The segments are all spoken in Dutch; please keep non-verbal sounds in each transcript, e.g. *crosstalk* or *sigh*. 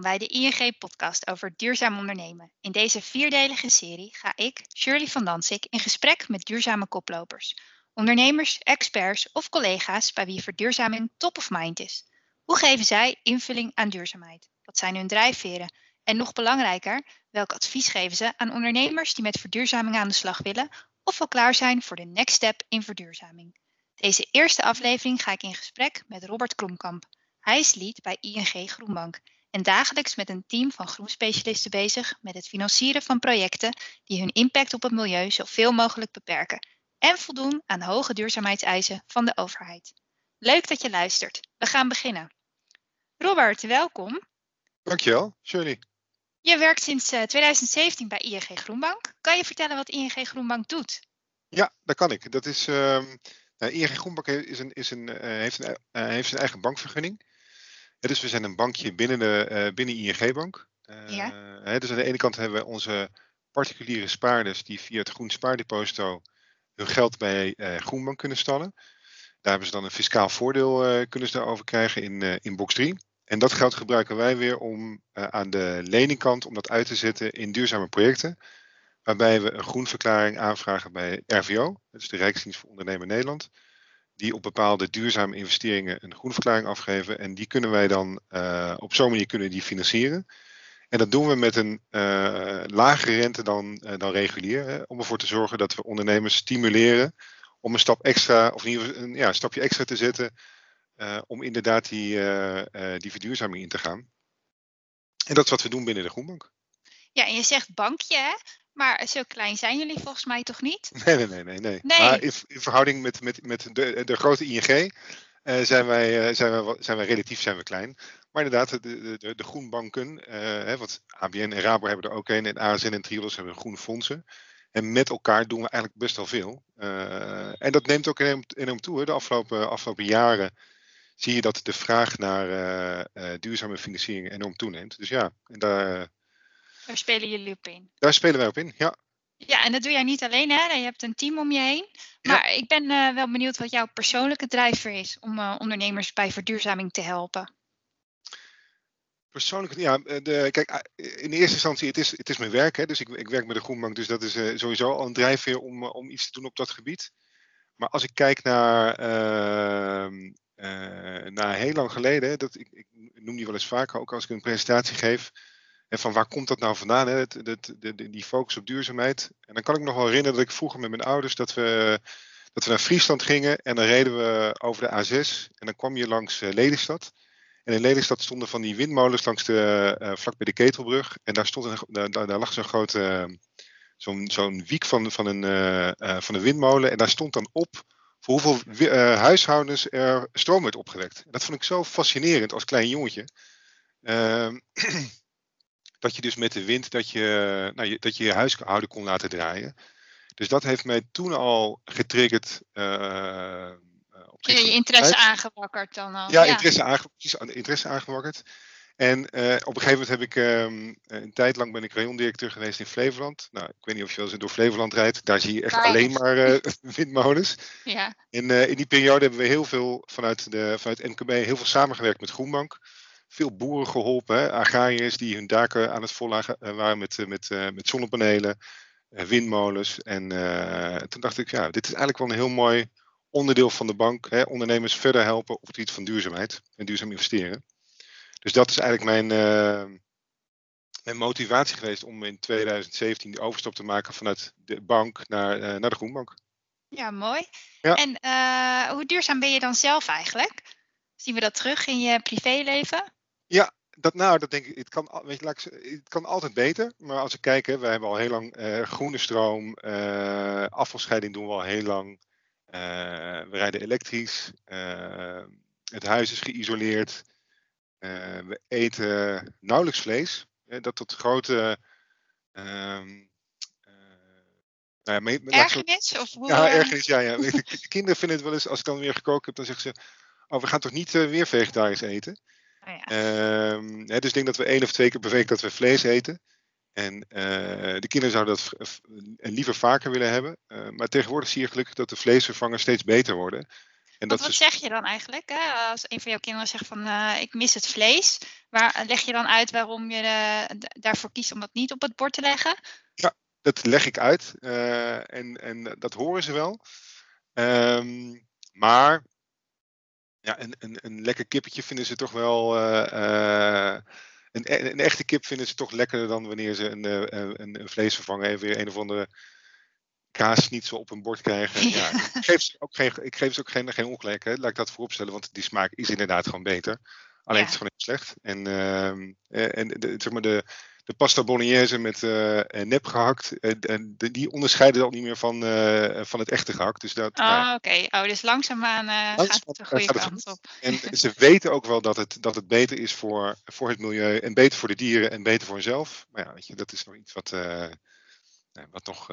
bij de ING-podcast over duurzaam ondernemen. In deze vierdelige serie ga ik, Shirley van Dansik, in gesprek met duurzame koplopers. Ondernemers, experts of collega's bij wie verduurzaming top of mind is. Hoe geven zij invulling aan duurzaamheid? Wat zijn hun drijfveren? En nog belangrijker, welk advies geven ze aan ondernemers die met verduurzaming aan de slag willen of al klaar zijn voor de next step in verduurzaming? Deze eerste aflevering ga ik in gesprek met Robert Kromkamp. Hij is lead bij ING Groenbank en dagelijks met een team van groenspecialisten bezig met het financieren van projecten die hun impact op het milieu zoveel mogelijk beperken en voldoen aan hoge duurzaamheidseisen van de overheid. Leuk dat je luistert. We gaan beginnen. Robert, welkom. Dankjewel, Shirley. Je werkt sinds 2017 bij ING Groenbank. Kan je vertellen wat ING Groenbank doet? Ja, dat kan ik. Dat is, uh, ING Groenbank is een, is een, uh, heeft, een, uh, heeft zijn eigen bankvergunning. Dus we zijn een bankje binnen, de, binnen ING Bank. ja. dus aan de ene kant hebben we onze particuliere spaarders die via het Groen Spaardeposito hun geld bij Groenbank kunnen stallen. Daar hebben ze dan een fiscaal voordeel kunnen ze daarover krijgen in, in box 3. En dat geld gebruiken wij weer om uh, aan de leningkant om dat uit te zetten in duurzame projecten. Waarbij we een groenverklaring aanvragen bij RVO, dat is de Rijksdienst voor Ondernemen Nederland. Die op bepaalde duurzame investeringen een groenverklaring afgeven. En die kunnen wij dan uh, op zo'n manier kunnen die financieren. En dat doen we met een uh, lagere rente dan, dan regulier. Om ervoor te zorgen dat we ondernemers stimuleren om een stap extra, of in ieder geval een, ja, stapje extra te zetten om inderdaad die, die verduurzaming in te gaan. En dat is wat we doen binnen de Groenbank. Ja, en je zegt bankje, hè? Maar zo klein zijn jullie volgens mij toch niet? *laughs* Nee, nee, nee. nee, nee. nee. Maar in, in, verhouding met, met, met de, de grote ING zijn, wij, zijn, wij, zijn wij relatief zijn we klein. Maar inderdaad, de, de, de groenbanken, hè, wat ABN en Rabo hebben er ook een, en ASN en Triodos hebben groene fondsen. En met elkaar doen we eigenlijk best wel veel. en dat neemt ook enorm, enorm toe. Hè. De afgelopen, afgelopen jaren zie je dat de vraag naar uh, uh, duurzame financiering enorm toeneemt. Dus ja, en daar, daar spelen jullie op in. Daar spelen wij op in, ja. Ja, en dat doe jij niet alleen, hè? Je hebt een team om je heen. Maar ja. ik ben uh, wel benieuwd wat jouw persoonlijke drijfveer is om ondernemers bij verduurzaming te helpen. Persoonlijk, ja, de, kijk, in eerste instantie, het is, het is mijn werk, hè, dus ik, ik werk met de Groenbank, dus dat is sowieso al een drijfveer om, om iets te doen op dat gebied. Maar als ik kijk naar ehm, uh, na heel lang geleden, dat, ik, ik, noem die wel eens vaker, ook als ik een presentatie geef, en van waar komt dat nou vandaan, hè, die focus op duurzaamheid. En dan kan ik nog wel herinneren dat ik vroeger met mijn ouders, dat we, dat we naar Friesland gingen en dan reden we over de A6 en dan kwam je langs uh, Lelystad. En in Lelystad stonden van die windmolens langs de, uh, vlak bij de Ketelbrug. En daar, stond een, daar, daar lag zo'n grote, zo'n zo'n wiek van, van, een, van een windmolen. En daar stond dan op voor hoeveel huishoudens er stroom werd opgewekt. Dat vond ik zo fascinerend als klein jongetje. Uh, *clears throat* dat je dus met de wind dat je, nou, je, dat je je huishouden kon laten draaien. Dus dat heeft mij toen al getriggerd. Uh, op ja, je interesse aangewakkerd dan al. Ja, ja. Interesse, aange, interesse aangewakkerd. En uh, op een gegeven moment heb ik um, een tijd lang ben ik rayondirecteur geweest in Flevoland. Nou, ik weet niet of je wel eens door Flevoland rijdt. Daar zie je echt alleen maar uh, *laughs* windmolens. Ja. En uh, in die periode hebben we heel veel vanuit, de, vanuit MKB heel veel samengewerkt met Groenbank. Veel boeren geholpen, hè? agrariërs die hun daken aan het volgen waren met, met, met zonnepanelen, windmolens. En toen dacht ik, ja, dit is eigenlijk wel een heel mooi onderdeel van de bank. Hè? Ondernemers verder helpen op het gebied van duurzaamheid en duurzaam investeren. Dus dat is eigenlijk mijn, uh, mijn motivatie geweest om in 2017 de overstap te maken vanuit de bank naar, uh, naar de Groenbank. Ja, mooi. Ja. En hoe duurzaam ben je dan zelf eigenlijk? Zien we dat terug in je privéleven? Ja, dat, nou, dat denk ik, het kan, weet je, het kan altijd beter. Maar als ik kijk, hè, we hebben al heel lang groene stroom, afvalscheiding doen we al heel lang. we rijden elektrisch, het huis is geïsoleerd. We eten nauwelijks vlees. Dat tot grote. Uh, nou ja, ergernis? Of hoe, ja, ergernis, ja, ja. *laughs* De kinderen vinden het wel eens, als ik dan weer gekookt heb, dan zeggen ze: Oh, we gaan toch niet uh, weer vegetarisch eten? Oh, ja. Ehm, hè, dus ik denk dat we één of twee keer per week dat we vlees eten. En de kinderen zouden dat liever vaker willen hebben. maar tegenwoordig zie je gelukkig dat de vleesvervangers steeds beter worden. En dat wat zeg je dan eigenlijk? Hè? Als een van jouw kinderen zegt van eh, ik mis het vlees. Waar leg je dan uit waarom je eh, daarvoor kiest om dat niet op het bord te leggen? dat leg ik uit eh, en, en dat horen ze wel. Ehm, maar ja, een, een, een lekker kippetje vinden ze toch wel. eh, eh, een, een echte kip vinden ze toch lekkerder dan wanneer ze een, eh, een, een vleesvervanger even weer een of andere kaasschnitzel op een bord krijgen. Ja, ik geef ze ook geen, ik geef ze ook geen, geen ongelijk, hè. laat ik dat vooropstellen, want die smaak is inderdaad gewoon beter. Alleen Ja. het is gewoon heel slecht. En, ehm, eh, en de, zeg maar de, de pasta bolognese met eh, eh, nep gehakt, eh, en die onderscheiden al niet meer van, eh, van het echte gehakt. Dus dat, ja. Oh, oké. Oh, dus langzaamaan eh, gaat Langzaam het de goede het kant op. En ze *laughs* weten ook wel dat het, dat het beter is voor, voor het milieu en beter voor de dieren en beter voor hunzelf. Maar ja, weet je, dat is nog iets wat, nou, wat nog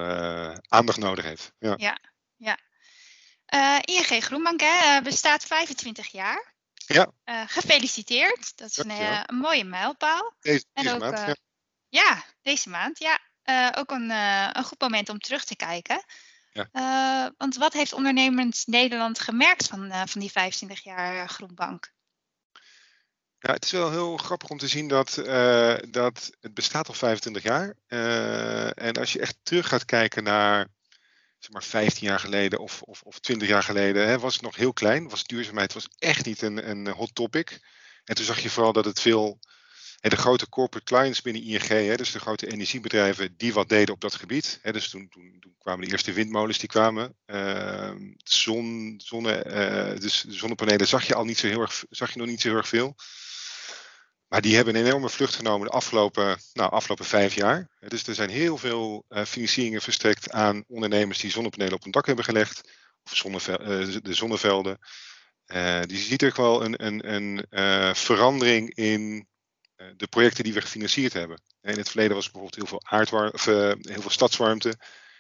aandacht nodig heeft. Ja. Eh, ING Groenbank hè, bestaat 25 jaar. Ja. Gefeliciteerd. Dat is een, mooie mijlpaal. Deze, En ook, maand. ja. Ja, deze maand. Ja, Eh, ook een, eh, een goed moment om terug te kijken. Ja. Eh, want wat heeft ondernemend Nederland gemerkt van, van die 25 jaar Groenbank? Ja, het is wel heel grappig om te zien dat, dat het bestaat al 25 jaar. Eh, en als je echt terug gaat kijken naar zeg maar 15 jaar geleden of, of, of 20 jaar geleden, hè, was het nog heel klein. Was duurzaamheid was echt niet een, een hot topic. En toen zag je vooral dat het veel, hè, de grote corporate clients binnen ING, hè, dus de grote energiebedrijven, die wat deden op dat gebied. Hè, dus toen, toen, toen kwamen de eerste windmolens die kwamen. Ehm, zon, zonne, eh, dus de zonnepanelen zag je al niet zo heel erg, zag je nog niet zo heel erg veel. Maar die hebben een enorme vlucht genomen de afgelopen, nou, afgelopen vijf jaar. Dus er zijn heel veel eh, financieringen verstrekt aan ondernemers die zonnepanelen op hun dak hebben gelegd. Of eh, de zonnevelden. Dus je ziet ook wel een, een, een verandering in de projecten die we gefinancierd hebben. In het verleden was er bijvoorbeeld heel veel, aardwar of, eh, heel veel stadswarmte.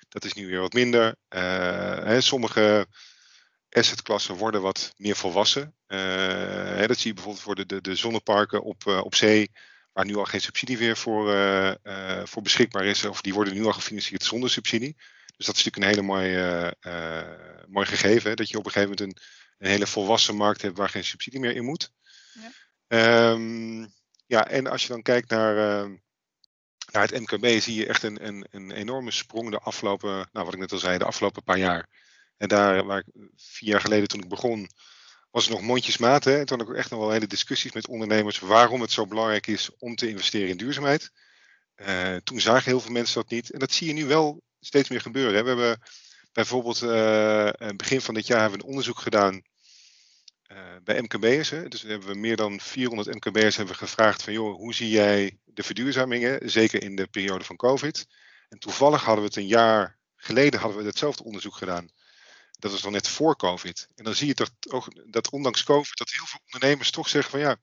Dat is nu weer wat minder. Eh, hè, sommige assetklassen worden wat meer volwassen. Eh, hè, dat zie je bijvoorbeeld voor de, de, de zonneparken op, eh, op zee, waar nu al geen subsidie weer voor, eh, eh, voor beschikbaar is. Of die worden nu al gefinancierd zonder subsidie. Dus dat is natuurlijk een hele mooie, eh, eh, mooi gegeven. Hè, dat je op een gegeven moment een, een hele volwassen markt hebt waar geen subsidie meer in moet. Ja. Ehm, ja, en als je dan kijkt naar, eh, naar het MKB, zie je echt een, een, een enorme sprong de afgelopen, nou wat ik net al zei, de afgelopen paar jaar. En daar waar ik vier jaar geleden toen ik begon, was het nog mondjesmaat. Hè? En toen had ik ook echt nog wel hele discussies met ondernemers waarom het zo belangrijk is om te investeren in duurzaamheid. Eh, toen zagen heel veel mensen dat niet. En dat zie je nu wel steeds meer gebeuren. Hè? We hebben bijvoorbeeld eh, begin van dit jaar hebben we een onderzoek gedaan eh, bij MKB'ers. Dus hebben we meer dan 400 MKB'ers hebben gevraagd van joh, hoe zie jij de verduurzamingen, zeker in de periode van COVID. En toevallig hadden we het een jaar geleden hadden we hetzelfde onderzoek gedaan. Dat was dan net voor COVID. En dan zie je dat, ook, dat ondanks COVID, dat heel veel ondernemers toch zeggen van ja,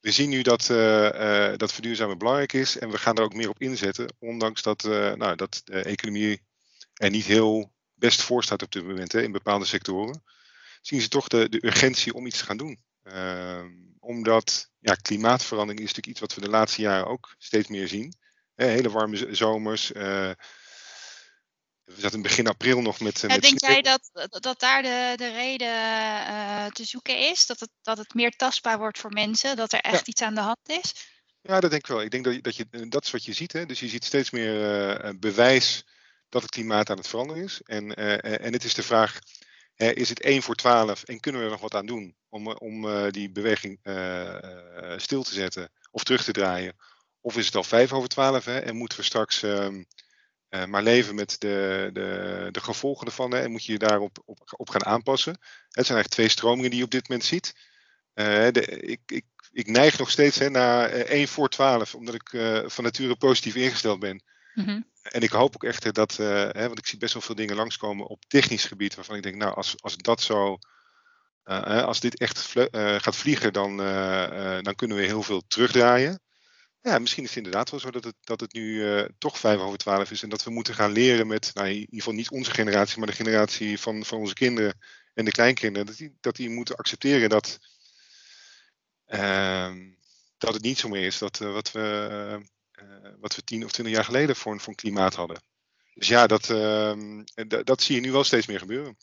we zien nu dat, uh, dat verduurzamen belangrijk is en we gaan er ook meer op inzetten. Ondanks dat, nou, dat de economie er niet heel best voor staat op dit moment hè, in bepaalde sectoren. Zien ze toch de, de urgentie om iets te gaan doen. Ehm, omdat ja, klimaatverandering is natuurlijk iets wat we de laatste jaren ook steeds meer zien. Hele warme zomers. eh, we zaten in begin april nog met. Ja, met denk jij dat, dat, daar de, de reden uh, te zoeken is? Dat het, dat het meer tastbaar wordt voor mensen? Dat er echt ja. iets aan de hand is? Ja, dat denk ik wel. Ik denk dat, dat, je, dat is wat je ziet. Hè? Dus je ziet steeds meer bewijs dat het klimaat aan het veranderen is. En, en het is de vraag: is het 1 voor 12 en kunnen we er nog wat aan doen om, om die beweging stil te zetten of terug te draaien? Of is het al 5 over 12 hè? en moeten we straks. Uh, maar leven met de, de, de gevolgen ervan hè, en moet je je daarop op, op gaan aanpassen. Het zijn eigenlijk twee stromingen die je op dit moment ziet. De, ik, ik, ik neig nog steeds hè, naar uh, 1 voor 12, omdat ik van nature positief ingesteld ben. -hmm. En ik hoop ook echt dat, hè, want ik zie best wel veel dingen langskomen op technisch gebied, waarvan ik denk, nou, als, als dat zo, als dit echt gaat vliegen, dan, dan kunnen we heel veel terugdraaien. Ja, misschien is het inderdaad wel zo dat het, dat het nu toch vijf over twaalf is. En dat we moeten gaan leren met, nou, in ieder geval niet onze generatie, maar de generatie van, van onze kinderen en de kleinkinderen. Dat die, dat die moeten accepteren dat, uh, dat het niet zo meer is dat, wat, we, wat we tien of twintig jaar geleden voor, voor een klimaat hadden. Dus ja, dat, ehm, dat zie je nu wel steeds meer gebeuren.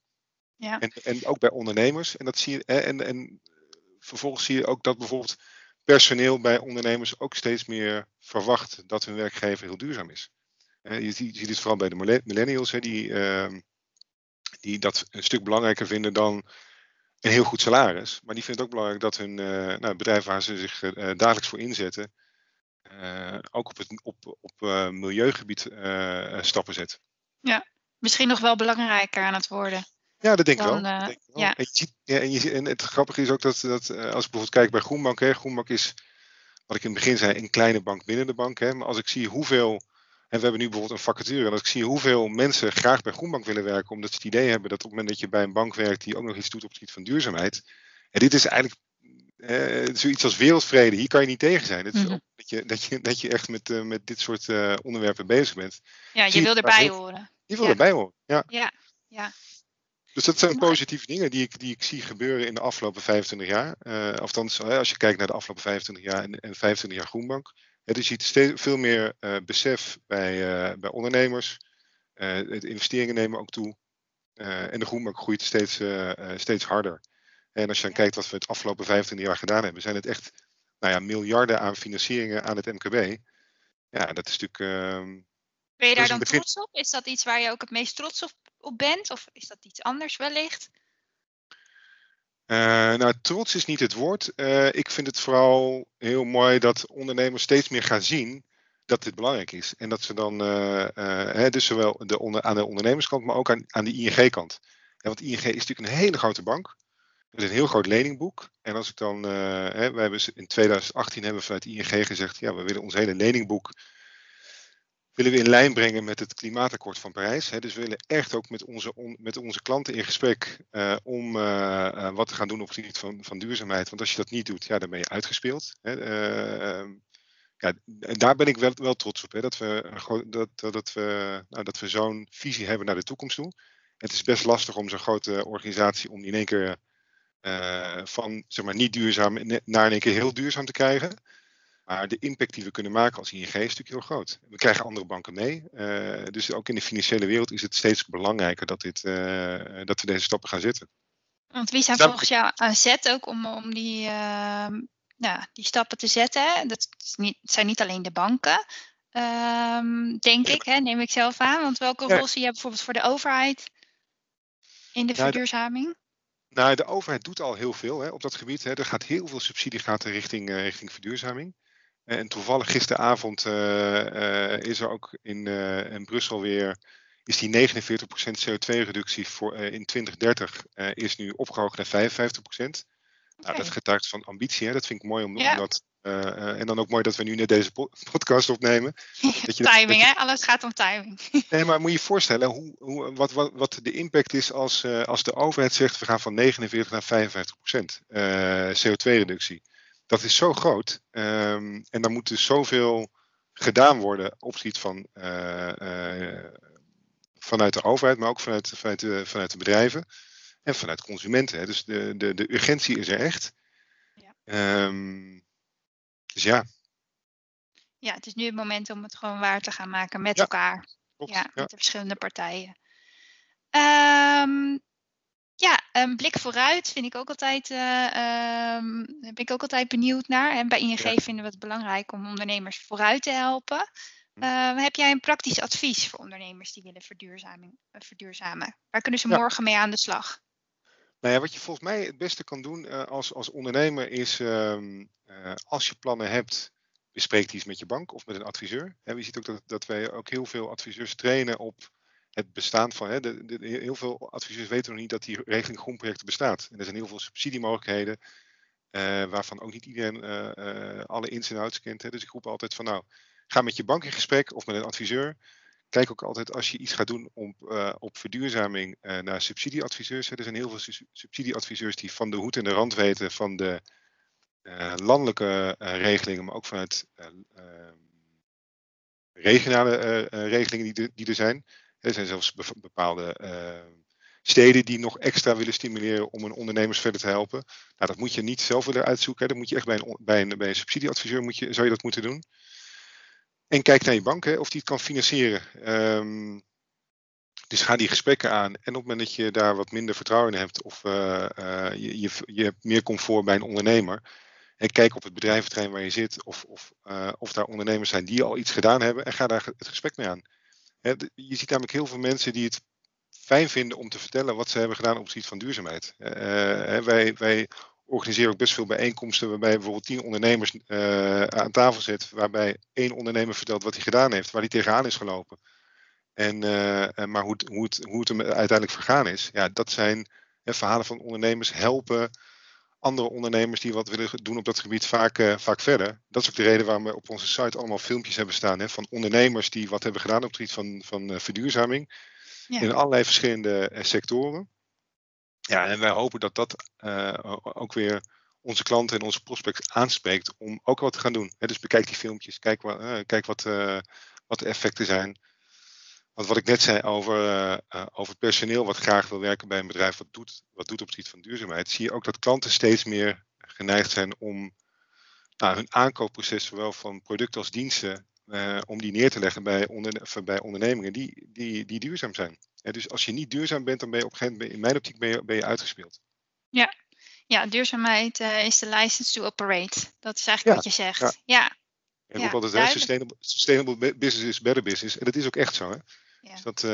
Ja. En, en ook bij ondernemers. En, dat zie je, en, en vervolgens zie je ook dat bijvoorbeeld personeel bij ondernemers ook steeds meer verwacht dat hun werkgever heel duurzaam is. je, ziet, het vooral bij de millennials, hè, die, ehm, die dat een stuk belangrijker vinden dan een heel goed salaris. Maar die vinden het ook belangrijk dat hun uh, nou, bedrijf waar ze zich uh, dagelijks voor inzetten, ook op, het, op, op milieugebied stappen zet. Ja, misschien nog wel belangrijker aan het worden. Ja, dat denk ik wel. Denk ik wel. Ja. En, je ziet, ja, en, je, en het grappige is ook dat, dat als ik bijvoorbeeld kijk bij Groenbank, hè, Groenbank is, wat ik in het begin zei, een kleine bank binnen de bank. Hè, maar als ik zie hoeveel en we hebben nu bijvoorbeeld een vacature. En als ik zie hoeveel mensen graag bij Groenbank willen werken, omdat ze het idee hebben dat op het moment dat je bij een bank werkt die ook nog iets doet op het gebied van duurzaamheid. En dit is eigenlijk eh, zoiets als wereldvrede. Hier kan je niet tegen zijn. Het is mm dat, je, dat, je, dat je echt met, uh, met dit soort uh, onderwerpen bezig bent. Ja, je wil erbij horen. Je wil erbij horen, ja. ja. ja. Dus dat zijn positieve dingen die ik, die ik zie gebeuren in de afgelopen 25 jaar. Uh, althans, als je kijkt naar de afgelopen 25 jaar en, en 25 jaar Groenbank. Dus je ziet steeds veel meer uh, besef bij, uh, bij ondernemers. Uh, de investeringen nemen ook toe. en de groenbank groeit steeds, steeds harder. En als je dan kijkt wat we het afgelopen 25 jaar gedaan hebben, zijn het echt nou ja, miljarden aan financieringen aan het MKB. Ja, dat is natuurlijk. Ehm, ben je daar dan trots op? Is dat iets waar je ook het meest trots op, op bent? Of is dat iets anders wellicht? Uh, nou, trots is niet het woord. Uh, ik vind het vooral heel mooi dat ondernemers steeds meer gaan zien dat dit belangrijk is. En dat ze dan, uh, hè, dus zowel de onder, aan de ondernemerskant, maar ook aan, aan de ING-kant. want ING is natuurlijk een hele grote bank. Is een heel groot leningboek. En als ik dan, hè, we hebben in 2018 hebben we vanuit ING gezegd, ja, we willen ons hele leningboek willen we in lijn brengen met het klimaatakkoord van Parijs. Hè. Dus we willen echt ook met onze, met onze klanten in gesprek uh, om uh, wat te gaan doen op het gebied van, van duurzaamheid. Want als je dat niet doet, ja, dan ben je uitgespeeld. Hè. Uh, ja, daar ben ik wel, wel trots op. Hè, dat we, dat, dat we, nou, dat we zo'n visie hebben naar de toekomst toe. Het is best lastig om zo'n grote organisatie om in één keer van zeg maar, niet duurzaam naar in één keer heel duurzaam te krijgen. Maar de impact die we kunnen maken als ING is natuurlijk heel groot. We krijgen andere banken mee. Uh, dus ook in de financiële wereld is het steeds belangrijker dat, dit, uh, dat we deze stappen gaan zetten. Want wie zijn volgens jou aan zet ook om, om die, uh, nou, die stappen te zetten? Dat niet, zijn niet alleen de banken, ehm, denk ik, hè, neem ik zelf aan. Want welke rol zie je bijvoorbeeld voor de overheid in de verduurzaming? Nou, de overheid doet al heel veel hè, op dat gebied. Hè. Er gaat heel veel subsidie gaat richting, richting verduurzaming. En toevallig gisteravond uh, is er ook in, in Brussel weer is die 49% CO2-reductie voor, in 2030 is nu opgehoogd naar 55%. Okay. Nou, dat getuigt van ambitie. Hè? Dat vind ik mooi om, ja. om dat. En dan ook mooi dat we nu net deze *laughs* podcast opnemen. *laughs* Dat je timing, dat, hè? Alles gaat om timing. *laughs* nee, maar moet je je voorstellen hoe, hoe, wat, wat, wat de impact is als, als de overheid zegt: we gaan van 49 naar 55% CO2-reductie dat is zo groot. Um, en dan moet dus zoveel gedaan worden op het van vanuit de overheid, maar ook vanuit, vanuit, de, vanuit de bedrijven en vanuit consumenten. Hè. Dus de, de, de urgentie is er echt. Ja. Um, dus ja. Ja, het is nu het moment om het gewoon waar te gaan maken met ja, elkaar. Klopt, ja, met de verschillende partijen. Um, ja, een blik vooruit vind ik ook altijd, uh, um, ben ik ook altijd benieuwd naar. En bij ING vinden we het belangrijk om ondernemers vooruit te helpen. Uh, heb jij een praktisch advies voor ondernemers die willen verduurzamen? Waar kunnen ze ja. morgen mee aan de slag? Nou ja, wat je volgens mij het beste kan doen als, als ondernemer is, um, als je plannen hebt, bespreek die eens met je bank of met een adviseur. He, je ziet ook dat, dat wij ook heel veel adviseurs trainen op het bestaan van. Hè, de, de, heel veel adviseurs weten nog niet dat die regeling groenprojecten bestaat. En er zijn heel veel subsidiemogelijkheden. Uh, waarvan ook niet iedereen alle ins en outs kent. Dus ik roep altijd van nou, ga met je bank in gesprek of met een adviseur. Kijk ook altijd als je iets gaat doen op, op verduurzaming naar subsidieadviseurs. Hè. Er zijn heel veel subsidieadviseurs die van de hoed en de rand weten van de landelijke regelingen, maar ook vanuit regionale regelingen die, die er zijn. Er zijn zelfs bepaalde steden die nog extra willen stimuleren om hun ondernemers verder te helpen. Nou, dat moet je niet zelf willen uitzoeken. Dat moet je echt bij een, bij een, bij een subsidieadviseur moet je, zou je dat moeten doen. En kijk naar je bank hè, of die het kan financieren. Um, Dus ga die gesprekken aan. En op het moment dat je daar wat minder vertrouwen in hebt of je, je, je hebt meer comfort bij een ondernemer, en kijk op het bedrijventerrein waar je zit of, of, of daar ondernemers zijn die al iets gedaan hebben en ga daar het gesprek mee aan. je ziet namelijk heel veel mensen die het fijn vinden om te vertellen wat ze hebben gedaan op het gebied van duurzaamheid. wij, wij organiseer ook best veel bijeenkomsten waarbij je bijvoorbeeld tien ondernemers uh, aan tafel zet, waarbij één ondernemer vertelt wat hij gedaan heeft, waar hij tegenaan is gelopen. En, uh, maar hoe het, hoe, het, hoe het hem uiteindelijk vergaan is, ja, dat zijn hè, verhalen van ondernemers helpen andere ondernemers die wat willen doen op dat gebied vaak, uh, vaak verder. Dat is ook de reden waarom we op onze site allemaal filmpjes hebben staan hè, van ondernemers die wat hebben gedaan op het gebied van, van verduurzaming. Ja. In allerlei verschillende sectoren. Ja, en wij hopen dat dat uh, ook weer onze klanten en onze prospects aanspreekt om ook wat te gaan doen. dus bekijk die filmpjes, kijk, wat, uh, kijk wat, uh, wat de effecten zijn. Want wat ik net zei over, over personeel wat graag wil werken bij een bedrijf wat doet, wat doet op het gebied van duurzaamheid, zie je ook dat klanten steeds meer geneigd zijn om nou, hun aankoopproces, zowel van producten als diensten, om die neer te leggen bij, bij ondernemingen die, die, die duurzaam zijn dus als je niet duurzaam bent, dan ben je op een gegeven moment, in mijn optiek, ben je, ben je uitgespeeld. Ja, ja duurzaamheid uh, is de license to operate. Dat is eigenlijk wat je zegt. Ja. ja. En ja, altijd, hè, sustainable, sustainable business is better business. En dat is ook echt zo. Hè? Ja. Dus dat, uh...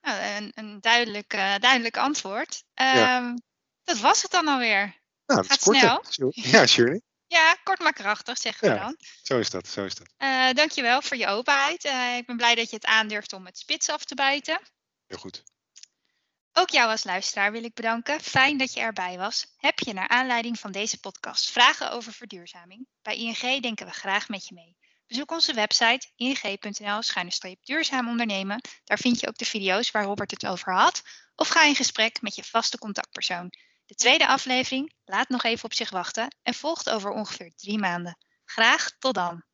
nou, een, een duidelijk, uh, duidelijk antwoord. Um, dat was het dan alweer. Nou, Gaat snel. Ja, Shirley. Ja, kort maar krachtig, zeggen we dan. Zo is dat, zo is dat. Uh, dankjewel voor je openheid. Uh, ik ben blij dat je het aandurft om het spits af te bijten. Heel goed. Ook jou als luisteraar wil ik bedanken. Fijn dat je erbij was. Heb je naar aanleiding van deze podcast vragen over verduurzaming? Bij ING denken we graag met je mee. Bezoek onze website ing.nl-duurzaam ondernemen. Daar vind je ook de video's waar Robert het over had. Of ga in gesprek met je vaste contactpersoon. De tweede aflevering laat nog even op zich wachten en volgt over ongeveer drie maanden. Graag tot dan!